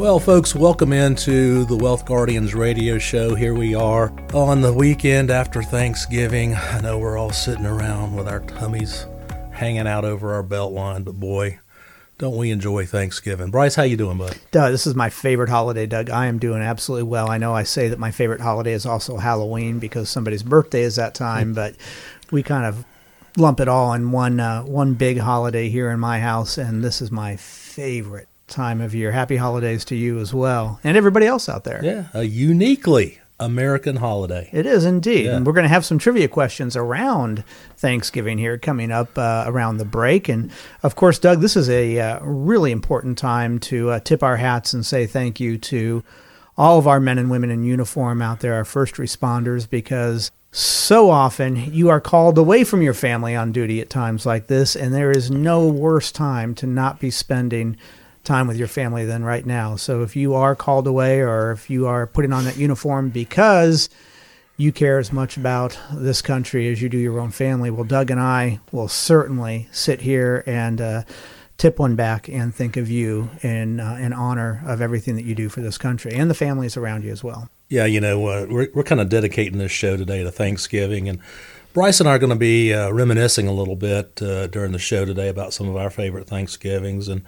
Well, folks, welcome into the Wealth Guardians radio show. Here we are on the weekend after Thanksgiving. I know we're all sitting around with our tummies hanging out over our belt line, but boy, don't we enjoy Thanksgiving. Bryce, how you doing, bud? Doug, this is my favorite holiday, Doug. I am doing absolutely well. I know I say that my favorite holiday is also Halloween because somebody's birthday is that time, but we kind of lump it all in one uh, one big holiday here in my house, and this is my favorite time of year. Happy holidays to you as well, and everybody else out there. Yeah, a uniquely American holiday. It is indeed. Yeah. And we're going to have some trivia questions around Thanksgiving here coming up uh, around the break. And of course, Doug, this is a uh, really important time to uh, tip our hats and say thank you to all of our men and women in uniform out there, our first responders, because so often you are called away from your family on duty at times like this. And there is no worse time to not be spending time with your family than right now. So if you are called away or if you are putting on that uniform because you care as much about this country as you do your own family, well, Doug and I will certainly sit here and uh, tip one back and think of you in uh, in honor of everything that you do for this country and the families around you as well. Yeah, you know, uh, we're, we're kind of dedicating this show today to Thanksgiving. And Bryce and I are going to be uh, reminiscing a little bit uh, during the show today about some of our favorite Thanksgivings. And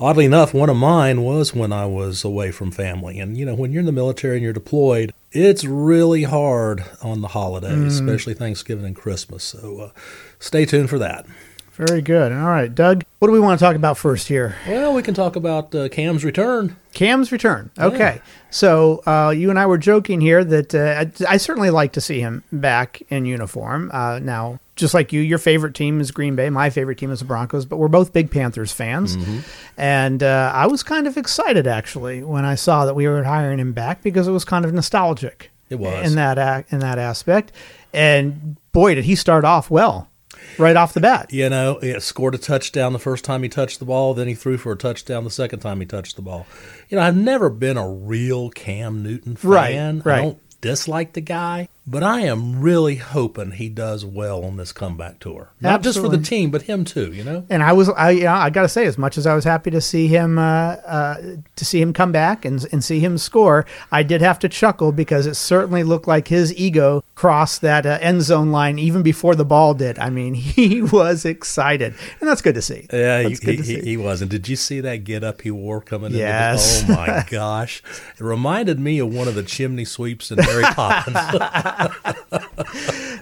oddly enough, one of mine was when I was away from family. And, you know, when you're in the military and you're deployed, it's really hard on the holidays, especially Thanksgiving and Christmas. So uh, stay tuned for that. Very good. All right, Doug, what do we want to talk about first here? Well, we can talk about uh, Cam's return. Cam's return. Okay. So uh, you and I were joking here that uh, I, I certainly like to see him back in uniform. Uh, now, just like you, your favorite team is Green Bay. My favorite team is the Broncos, but we're both big Panthers fans. And uh, I was kind of excited actually when I saw that we were hiring him back because it was kind of nostalgic. It was. in that in that aspect. And boy, did he start off well right off the bat. You know, he scored a touchdown the first time he touched the ball. Then he threw for a touchdown the second time he touched the ball. You know, I've never been a real Cam Newton Right, fan. right. I don't dislike the guy, but I am really hoping he does well on this comeback tour. Not just for the team, but him too. You know. And I was, I, yeah, I got to say, as much as I was happy to see him, uh, uh, to see him come back and and see him score, I did have to chuckle because it certainly looked like his ego crossed that uh, end zone line even before the ball did. I mean, he was excited, and that's good to see. Yeah, he, he, see. he was. And did you see that get up he wore coming Yes. into the Oh, my gosh. It reminded me of one of the chimney sweeps in Mary Poppins.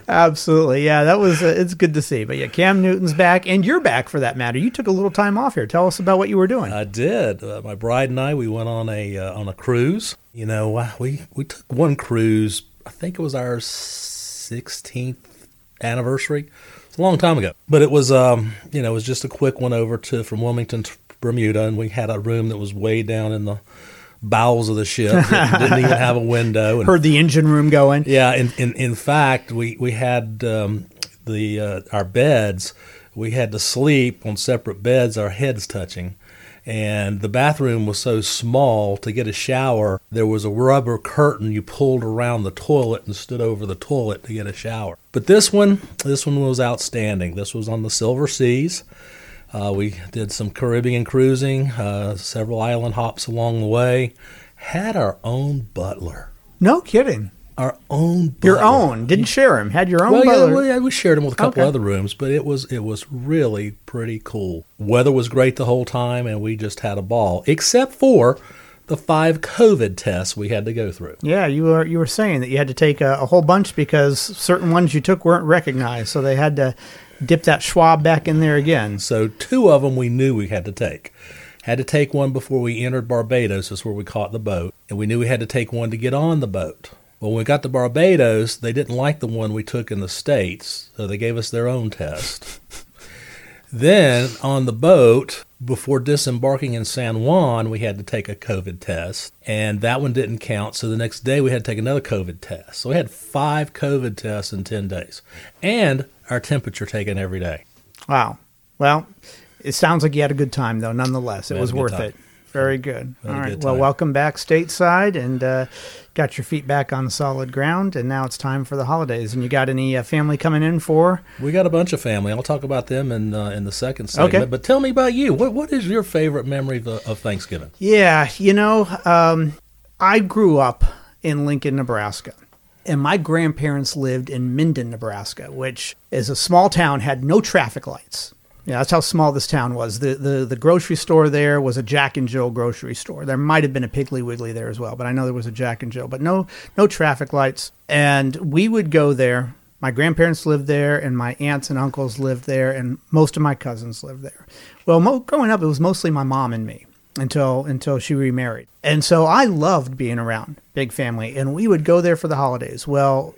Absolutely, yeah, that was. Uh, it's good to see. But yeah, Cam Newton's back, and you're back for that matter. You took a little time off here. Tell us about what you were doing. I did. Uh, my bride and I we went on a uh, on a cruise. You know, uh, we we took one cruise. I think it was our 16th anniversary. It's a long time ago, but it was um you know it was just a quick one over to from Wilmington to Bermuda, and we had a room that was way down in the bowels of the ship. It didn't even have a window. And Heard the engine room going. yeah, in in, in fact, we we had um, the uh, our beds. We had to sleep on separate beds, our heads touching, and the bathroom was so small. To get a shower, there was a rubber curtain you pulled around the toilet and stood over the toilet to get a shower. But this one, this one was outstanding. This was on the Silver Seas. Uh, we did some Caribbean cruising, uh, several island hops along the way. Had our own butler No kidding. our own butler. Your own. Didn't share him. Had your own Well, yeah, well, yeah, we shared him with a couple Okay. other rooms, but it was it was really pretty cool. Weather was great the whole time, and we just had a ball, except for the five COVID tests we had to go through. Yeah, you were you were saying that you had to take a, a whole bunch because certain ones you took weren't recognized, so they had to dip that swab back in there again. So two of them we knew we had to take. Had to take one before we entered Barbados, that's where we caught the boat, and we knew we had to take one to get on the boat. Well, when we got to Barbados, they didn't like the one we took in the States, so they gave us their own test. then on the boat, before disembarking in San Juan, we had to take a COVID test, and that one didn't count. So the next day, we had to take another COVID test. So we had five COVID tests in 10 days, and our temperature taken every day. Wow. Well, it sounds like you had a good time though. Nonetheless, it was worth time. it. Very good. A All right. good Well, welcome back stateside and uh, got your feet back on solid ground. And now it's time for the holidays. And you got any uh, family coming in for? We got a bunch of family. I'll talk about them in uh, in the second segment. Okay. But tell me about you. What what is your favorite memory of, of Thanksgiving? Yeah, you know, um, I grew up in Lincoln, Nebraska. And my grandparents lived in Minden, Nebraska, which is a small town, had no traffic lights. Yeah, that's how small this town was. The, the the grocery store there was a Jack and Jill grocery store. There might have been a Piggly Wiggly there as well, but I know there was a Jack and Jill. But no no traffic lights. And we would go there. My grandparents lived there, and my aunts and uncles lived there, and most of my cousins lived there. Well, mo- growing up, it was mostly my mom and me until until she remarried. And so I loved being around big family and we would go there for the holidays. Well,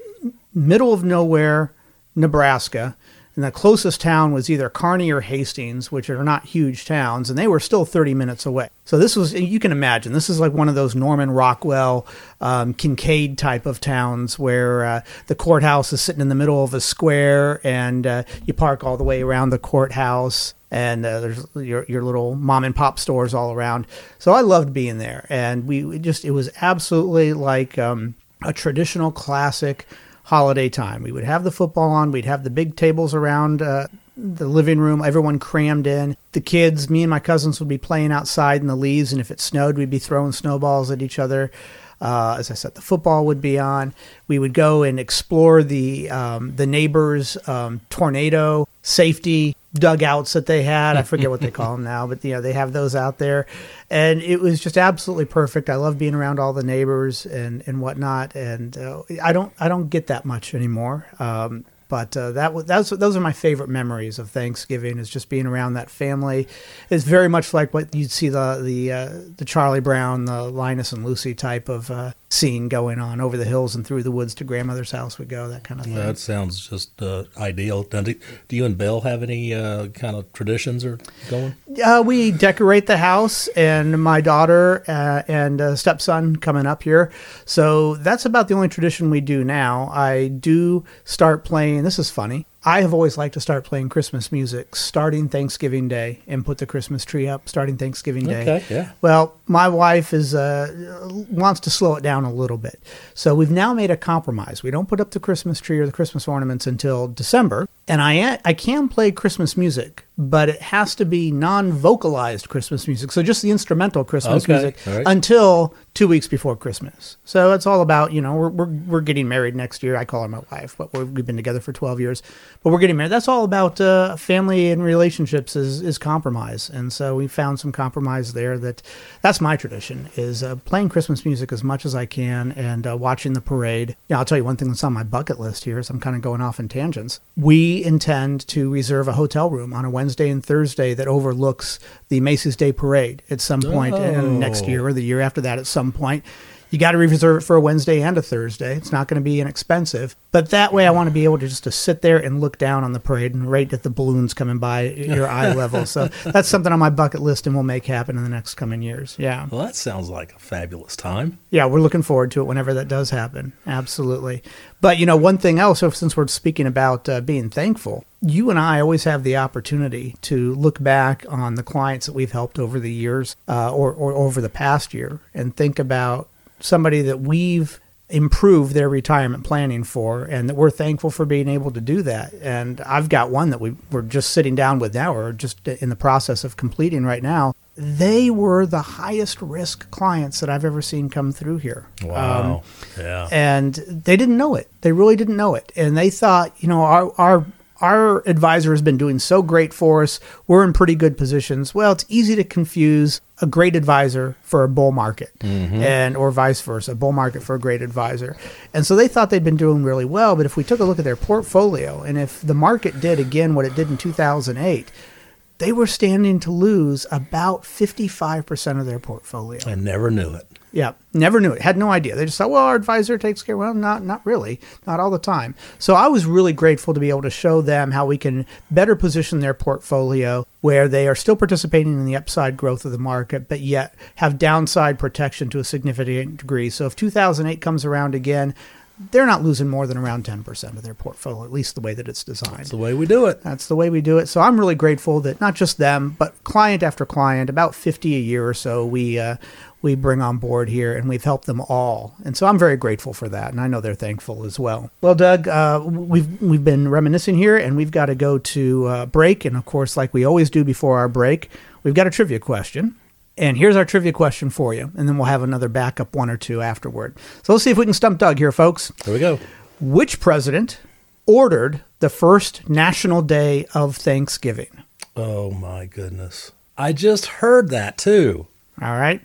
middle of nowhere, Nebraska, and the closest town was either Kearney or Hastings, which are not huge towns, and they were still 30 minutes away. So this was, you can imagine, this is like one of those Norman Rockwell, um, Kinkade type of towns where uh, the courthouse is sitting in the middle of a square and uh, you park all the way around the courthouse and uh, there's your, your little mom and pop stores all around. So I loved being there, and we, just it was absolutely like um, a traditional classic holiday time. We would have the football on, we'd have the big tables around uh, the living room, everyone crammed in. The kids, me and my cousins would be playing outside in the leaves, and if it snowed, we'd be throwing snowballs at each other. Uh, as I said, the football would be on. We would go and explore the um, the neighbors' um, tornado safety dugouts that they had. I forget what they call them now, but you know they have those out there, and it was just absolutely perfect. I love being around all the neighbors and and whatnot, and uh, I don't I don't get that much anymore. Um, but uh, that was that's those are my favorite memories of Thanksgiving is just being around that family. It's very much like what you'd see the the uh, the Charlie Brown, the Linus and Lucy type of uh, scene going on over the hills and through the woods to grandmother's house we go that kind of thing. That sounds just uh, ideal. Do, do you and Bill have any uh, kind of traditions or going? Uh, we decorate the house, and my daughter uh, and uh, stepson coming up here. So that's about the only tradition we do now. I do start playing. This is funny. I have always liked to start playing Christmas music starting Thanksgiving Day and put the Christmas tree up starting Thanksgiving Day. Okay, yeah. Well, my wife is uh, wants to slow it down a little bit, so we've now made a compromise. We don't put up the Christmas tree or the Christmas ornaments until December, and I I can play Christmas music, but it has to be non-vocalized Christmas music, so just the instrumental Christmas Okay, music right. until two weeks before Christmas. So it's all about you know we're we're, we're getting married next year. I call her my wife, but we're, we've been together for twelve years, but we're getting married. That's all about uh, family and relationships is is compromise, and so we found some compromise there. That that's my tradition is uh, playing Christmas music as much as I can and uh, watching the parade. Yeah, I'll tell you one thing that's on my bucket list here. So I'm kind of going off in tangents. We intend to reserve a hotel room on a Wednesday and Thursday that overlooks the Macy's Day Parade at some point in next Oh. year or the year after that at some point. You got to reserve it for a Wednesday and a Thursday. It's not going to be inexpensive, but that way I want to be able to just to sit there and look down on the parade and right at the balloons coming by your eye level. So that's something on my bucket list, and we'll make happen in the next coming years. Yeah, Well, that sounds like a fabulous time. yeah, we're looking forward to it whenever that does happen. Absolutely. But you know, one thing else, since we're speaking about uh, being thankful, you and I always have the opportunity to look back on the clients that we've helped over the years uh, or, or over the past year and think about somebody that we've improved their retirement planning for and that we're thankful for being able to do that and i've got one that we, we're just sitting down with now or just in the process of completing right now they were the highest risk clients that i've ever seen come through here Wow. Um, yeah. and they didn't know it. They really didn't know it, and they thought, you know, our our our advisor has been doing so great for us. We're in pretty good positions. Well, it's easy to confuse a great advisor for a bull market, mm-hmm. and or vice versa, a bull market for a great advisor. And so they thought they'd been doing really well. But if we took a look at their portfolio, and if the market did again what it did in 2008. They were standing to lose about 55% of their portfolio. I never knew it. Yeah, never knew it. Had no idea. They just thought, well, our advisor takes care. Well, not not really, not all the time. So I was really grateful to be able to show them how we can better position their portfolio where they are still participating in the upside growth of the market, but yet have downside protection to a significant degree. So if 2008 comes around again, they're not losing more than around 10% of their portfolio, at least the way that it's designed. That's the way we do it. That's the way we do it. So I'm really grateful that not just them, but client after client, about 50 a year or so, we uh, we bring on board here, and we've helped them all. And so I'm very grateful for that, and I know they're thankful as well. Well, Doug, uh, we've we've been reminiscing here, and we've got to go to uh, break. And of course, like we always do before our break, we've got a trivia question. And here's our trivia question for you, and then we'll have another backup one or two afterward. So let's see if we can stump Doug here, folks. Here we go. Which president ordered the first National Day of Thanksgiving? Oh my goodness. I just heard that too. All right.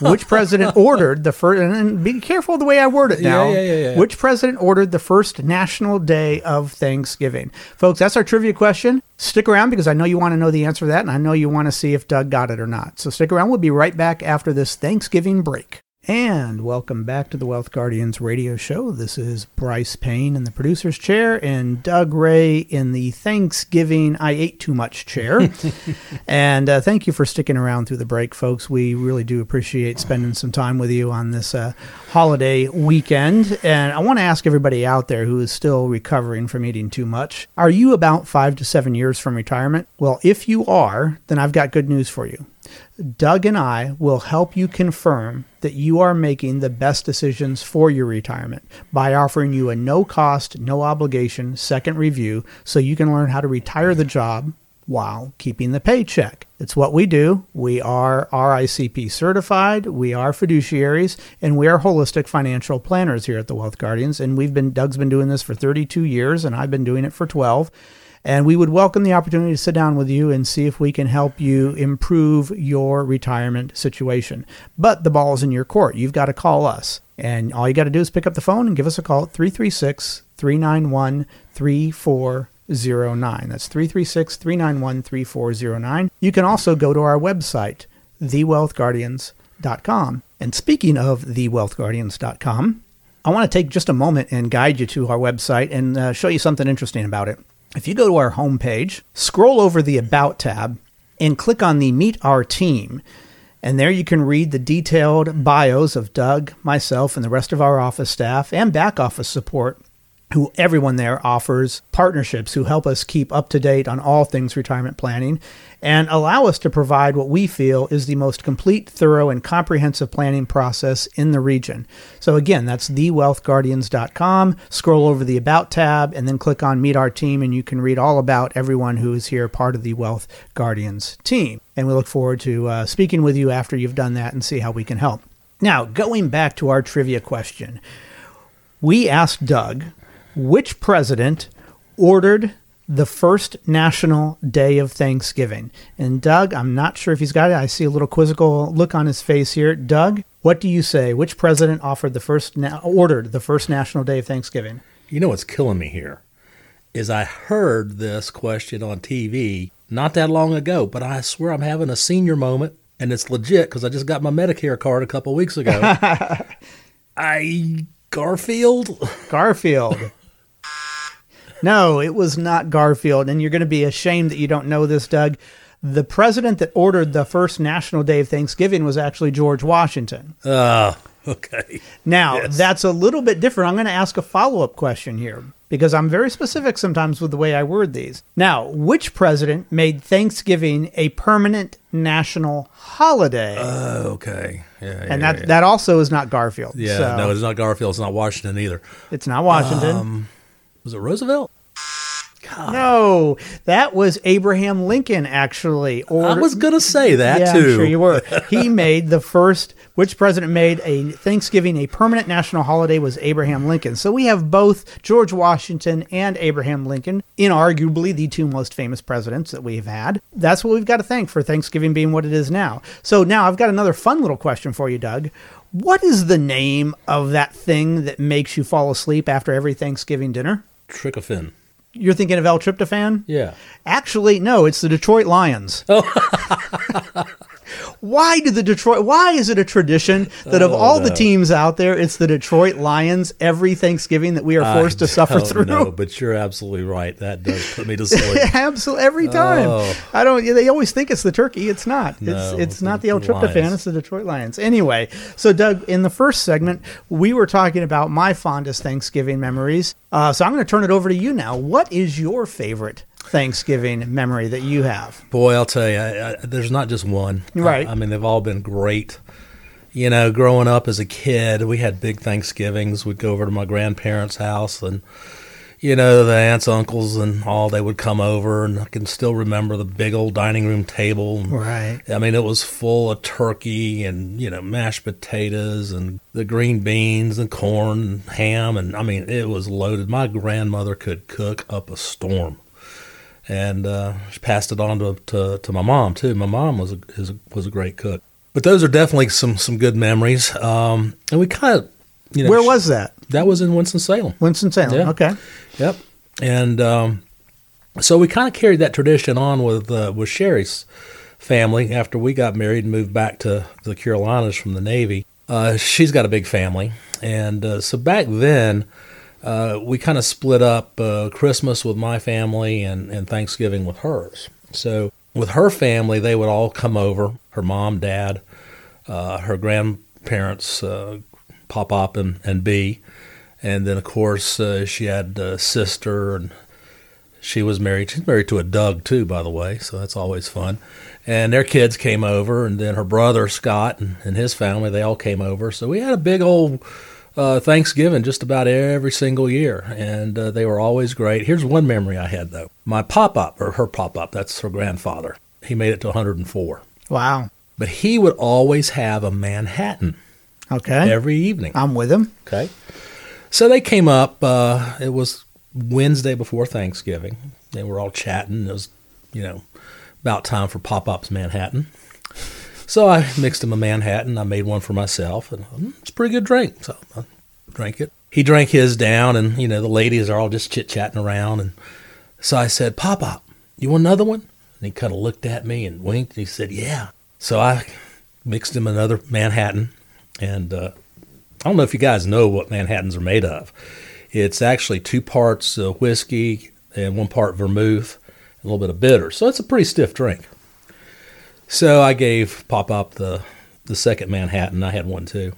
Which president ordered the first, and be careful the way I word it now. Yeah, yeah, yeah. Which president ordered the first National Day of Thanksgiving? Folks, that's our trivia question. Stick around because I know you want to know the answer to that, and I know you want to see if Doug got it or not. So stick around. We'll be right back after this Thanksgiving break. And welcome back to the Wealth Guardians radio show. This is Bryce Payne in the producer's chair and Doug Ray in the Thanksgiving I ate too much chair. and uh, thank you for sticking around through the break, folks. We really do appreciate spending some time with you on this uh, holiday weekend. And I want to ask everybody out there who is still recovering from eating too much are you about five to seven years from retirement? Well, if you are, then I've got good news for you. Doug and I will help you confirm that you are making the best decisions for your retirement by offering you a no cost, no obligation second review so you can learn how to retire the job while keeping the paycheck. It's what we do. We are RICP certified, we are fiduciaries, and we are holistic financial planners here at the Wealth Guardians. And we've been Doug's been doing this for 32 years and I've been doing it for 12. And we would welcome the opportunity to sit down with you and see if we can help you improve your retirement situation. But the ball is in your court. You've got to call us. And all you got to do is pick up the phone and give us a call at 336 391 3409. That's 336 391 3409. You can also go to our website, thewealthguardians.com. And speaking of thewealthguardians.com, I want to take just a moment and guide you to our website and uh, show you something interesting about it. If you go to our homepage, scroll over the About tab, and click on the Meet Our Team, and there you can read the detailed bios of Doug, myself, and the rest of our office staff and back office support who everyone there offers partnerships who help us keep up to date on all things retirement planning and allow us to provide what we feel is the most complete, thorough, and comprehensive planning process in the region. So, again, that's thewealthguardians.com. Scroll over the About tab and then click on Meet Our Team, and you can read all about everyone who is here part of the Wealth Guardians team. And we look forward to uh, speaking with you after you've done that and see how we can help. Now, going back to our trivia question, we asked Doug which president ordered the first national day of Thanksgiving? And Doug, I'm not sure if he's got it. I see a little quizzical look on his face here. Doug, what do you say? Which president offered the first na- ordered the first national day of Thanksgiving? You know what's killing me here is I heard this question on TV not that long ago, but I swear I'm having a senior moment and it's legit because I just got my Medicare card a couple weeks ago. I Garfield? Garfield. No, it was not Garfield. And you're going to be ashamed that you don't know this, Doug. The president that ordered the first National Day of Thanksgiving was actually George Washington. Oh, okay. Now, Yes. that's a little bit different. I'm going to ask a follow up question here because I'm very specific sometimes with the way I word these. Now, which president made Thanksgiving a permanent national holiday? Oh, okay. Yeah, yeah, and yeah, that, yeah. that also is not Garfield. Yeah, So no, it's not Garfield. It's not Washington either. it's not Washington. Um, was it Roosevelt? no, that was Abraham Lincoln, actually. Or, I was gonna say that yeah, too. I'm sure you were. He made the first. Which president made a Thanksgiving a permanent national holiday was Abraham Lincoln. So we have both George Washington and Abraham Lincoln, inarguably the two most famous presidents that we've had. That's what we've got to thank for Thanksgiving being what it is now. So now I've got another fun little question for you, Doug. What is the name of that thing that makes you fall asleep after every Thanksgiving dinner? Tryptophan. You're thinking of L-tryptophan? Yeah. Actually, no, it's the Detroit Lions. Oh. Why do the Detroit? Why is it a tradition that of all the teams out there, it's the Detroit Lions every Thanksgiving that we are forced to suffer through? know, but you're absolutely right. That does put me to sleep. Absolutely, every time. Oh. I don't. They always think it's the turkey. It's not. No, it's it's not the the L tryptophan. It's the Detroit Lions. Anyway, so Doug, in the first segment, we were talking about my fondest Thanksgiving memories. Uh, so I'm going to turn it over to you now. What is your favorite Thanksgiving memory that you have? Boy, I'll tell you, I, I, there's not just one. Right. I, I mean, they've all been great. You know, growing up as a kid, we had big Thanksgivings. We'd go over to my grandparents' house, and you know, the aunts, uncles, and all they would come over, and I can still remember the big old dining room table. Right. I mean, it was full of turkey and you know mashed potatoes and the green beans and corn and ham, and I mean, it was loaded. My grandmother could cook up a storm and uh, she passed it on to, to to my mom too. My mom was a, is a was a great cook. But those are definitely some some good memories. Um, and we kind of, you know, Where was that? that? Was in Winston Salem. Winston Salem. Yeah. Okay. Yep. And um, so we kind of carried that tradition on with uh, with Sherry's family after we got married and moved back to the Carolinas from the Navy. Uh, she's got a big family, and uh, so back then uh, we kind of split up uh, Christmas with my family and, and Thanksgiving with hers. So with her family, they would all come over. Her mom, dad, uh, her grandparents, uh, Pop Up and, and B, and then of course uh, she had a sister and she was married. She's married to a Doug too, by the way, so that's always fun. And their kids came over, and then her brother Scott and, and his family they all came over. So we had a big old uh, Thanksgiving just about every single year, and uh, they were always great. Here's one memory I had though: my pop up or her pop up. That's her grandfather. He made it to 104, Wow. but he would always have a Manhattan Okay. every evening. I'm with him. Okay. So they came up. Uh, it was Wednesday before Thanksgiving. They were all chatting. It was, you know, about time for Pop Up's Manhattan. So I mixed him a Manhattan. I made one for myself, and mm, it's a pretty good drink. So I drank it. He drank his down, and you know the ladies are all just chit chatting around. And so I said, "Pop Up, you want another one?" And he kind of looked at me and winked. And he said, "Yeah." So I mixed him another Manhattan, and uh, I don't know if you guys know what Manhattans are made of. It's actually two parts uh, whiskey and one part vermouth, a little bit of bitter. So it's a pretty stiff drink. So I gave Pop Up the the second Manhattan. I had one too.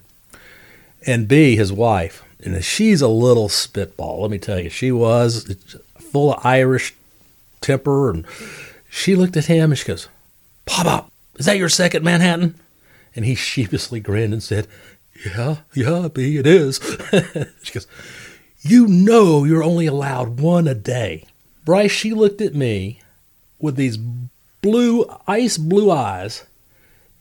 And B, his wife, and she's a little spitball. Let me tell you, she was full of Irish temper, and she looked at him and she goes, "Pop Up, is that your second Manhattan?" And he sheepishly grinned and said, yeah, yeah, B, it is. she goes, You know you're only allowed one a day. Bryce, she looked at me with these blue, ice blue eyes.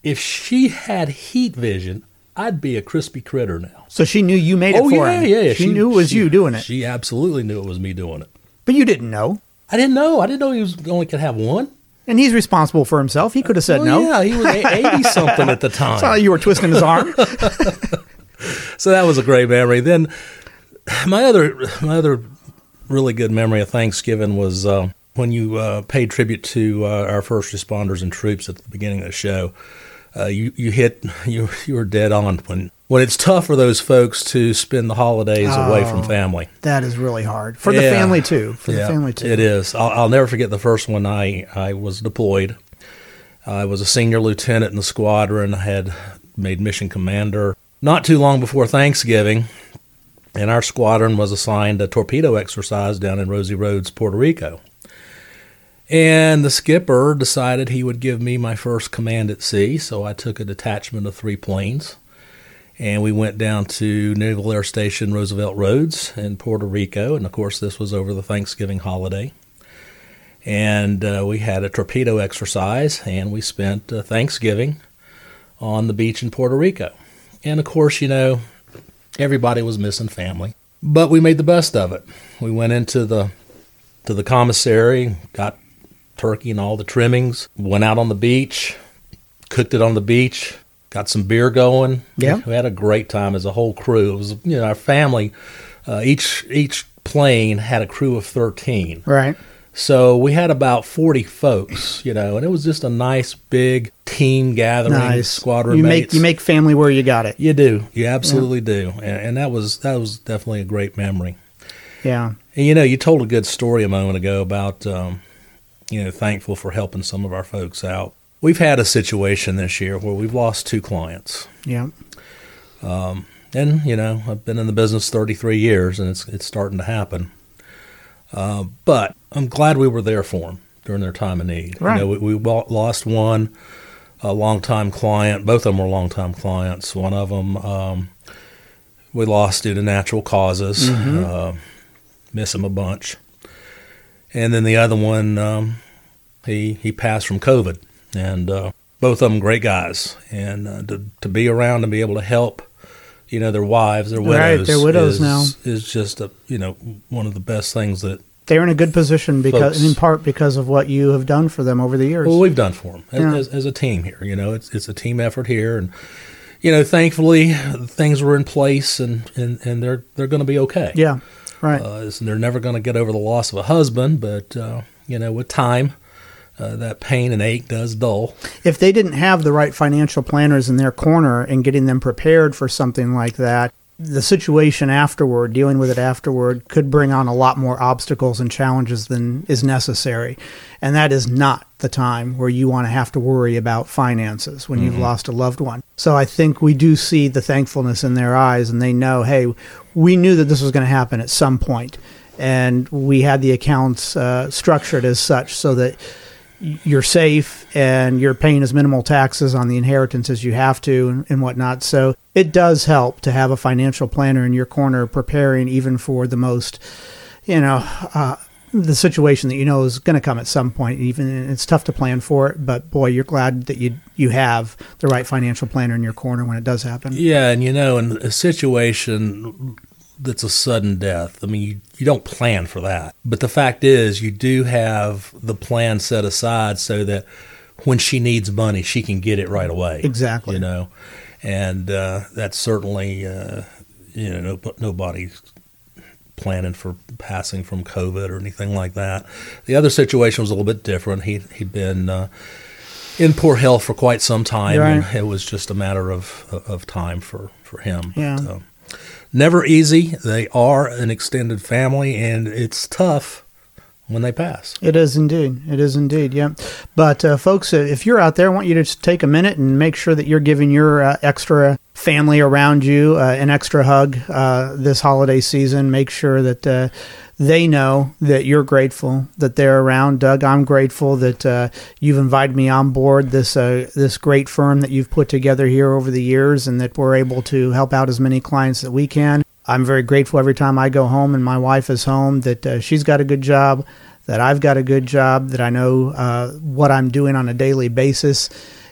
If she had heat vision, I'd be a crispy critter now. So she knew you made it oh, for yeah, him. yeah, yeah. She, knew it was she- you doing it. She absolutely knew it was me doing it. but you didn't know. I didn't know. I didn't know he was only could have one. And he's responsible for himself. He could have said Oh, no. Yeah, he was 80 something at the time. Not you were twisting his arm. so that was a great memory. Then my other my other really good memory of Thanksgiving was uh, when you uh, paid tribute to uh, our first responders and troops at the beginning of the show. Uh, you you hit you you were dead on when when it's tough for those folks to spend the holidays away from Oh. family. that is really hard for the family too. For the family too. It is. I'll, I'll never forget the first one. I I was deployed. I was a senior lieutenant in the squadron. I had made mission commander not too long before Thanksgiving, and our squadron was assigned a torpedo exercise down in Rosie Roads, Puerto Rico. And the skipper decided he would give me my first command at sea, so I took a detachment of three planes and we went down to Naval Air Station Roosevelt Roads in Puerto Rico, and of course this was over the Thanksgiving holiday. And uh, we had a torpedo exercise, and we spent uh, Thanksgiving on the beach in Puerto Rico. And of course, you know, everybody was missing family, but we made the best of it. We went into the to the commissary, got turkey and all the trimmings, went out on the beach, cooked it on the beach, got some beer going. Yeah. we had a great time as a whole crew. It was you know our family. Uh, each each plane had a crew of thirteen, Right. so we had about forty folks, you know, and it was just a nice big team gathering, Nice. squadron You mates. make you make family where you got it. You do. You absolutely do. And, and that was that was definitely a great memory. Yeah. And you know, you told a good story a moment ago about um, you know thankful for helping some of our folks out. We've had a situation this year where we've lost two clients, Yeah. and you know I've been in the business 33 years, and it's it's starting to happen. Uh, but I'm glad we were there for them during their time of need. Right. You know, we, we lost one, a longtime client. Both of them were longtime clients. One of them um, we lost due to natural causes. Uh, miss him a bunch. And then the other one, um, he he passed from COVID, and uh, both of them great guys. And uh, to to be around and be able to help, you know, their wives, their widows, they're widows is, now. is just a you know one of the best things that They're in a good position because, Folks. in part, because of what you have done for them over the years. well we've done for them as, Yeah. as, as a team here. You know, it's it's a team effort here, and you know, thankfully things were in place, and and, and they're they're going to be okay. yeah. Right. Uh, they're never going to get over the loss of a husband, but uh, you know, with time, uh, that pain and ache does dull. if they didn't have the right financial planners in their corner and getting them prepared for something like that, the situation afterward, dealing with it afterward, could bring on a lot more obstacles and challenges than is necessary. And that is not the time where you want to have to worry about finances when you've lost a loved one. So I think we do see the thankfulness in their eyes and they know, hey, we knew that this was going to happen at some point, And we had the accounts uh, structured as such so that you're safe and you're paying as minimal taxes on the inheritance as you have to and, and whatnot. So it does help to have a financial planner in your corner preparing even for the most, you know, uh, the situation that you know is going to come at some point. Even it's tough to plan for it, but boy, you're glad that you you have the right financial planner in your corner when it does happen. Yeah, and you know, in a situation that's a sudden death, I mean, you, you don't plan for that. But the fact is, you do have the plan set aside so that when she needs money, she can get it right away. Exactly. You know, and uh, that's certainly, uh, you know, no, nobody's planning for passing from COVID or anything like that. The other situation was a little bit different. He he'd been uh, in poor health for quite some time, Right. and it was just a matter of of time for for him. Yeah. But, uh, never easy. They are an extended family, and it's tough when they pass. It is indeed. It is indeed. Yeah. But uh, folks, uh, if you're out there, I want you to take a minute and make sure that you're giving your uh, extra family around you uh, an extra hug uh, this holiday season. Make sure that uh, they know that you're grateful that they're around. Doug, I'm grateful that uh, you've invited me on board this uh, this great firm that you've put together here over the years, and that we're able to help out as many clients that we can. I'm very grateful every time I go home and my wife is home that uh, she's got a good job, that I've got a good job, that I know what I'm doing on a daily basis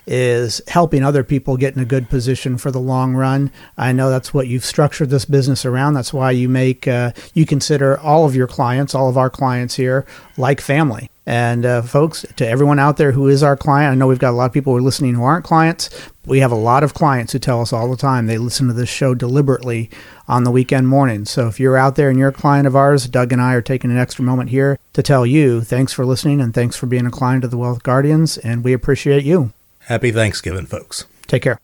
is helping other people get in a good position for the long run. I know that's what you've structured this business around. That's why you make uh, you consider all of your clients, all of our clients here, like family. And uh, folks, to everyone out there who is our client, I know we've got a lot of people who are listening who aren't clients. We have a lot of clients who tell us all the time they listen to this show deliberately on the weekend mornings. So if you're out there and you're a client of ours, Doug and I are taking an extra moment here to tell you thanks for listening and thanks for being a client of the Wealth Guardians, and we appreciate you. Happy Thanksgiving, folks. Take care.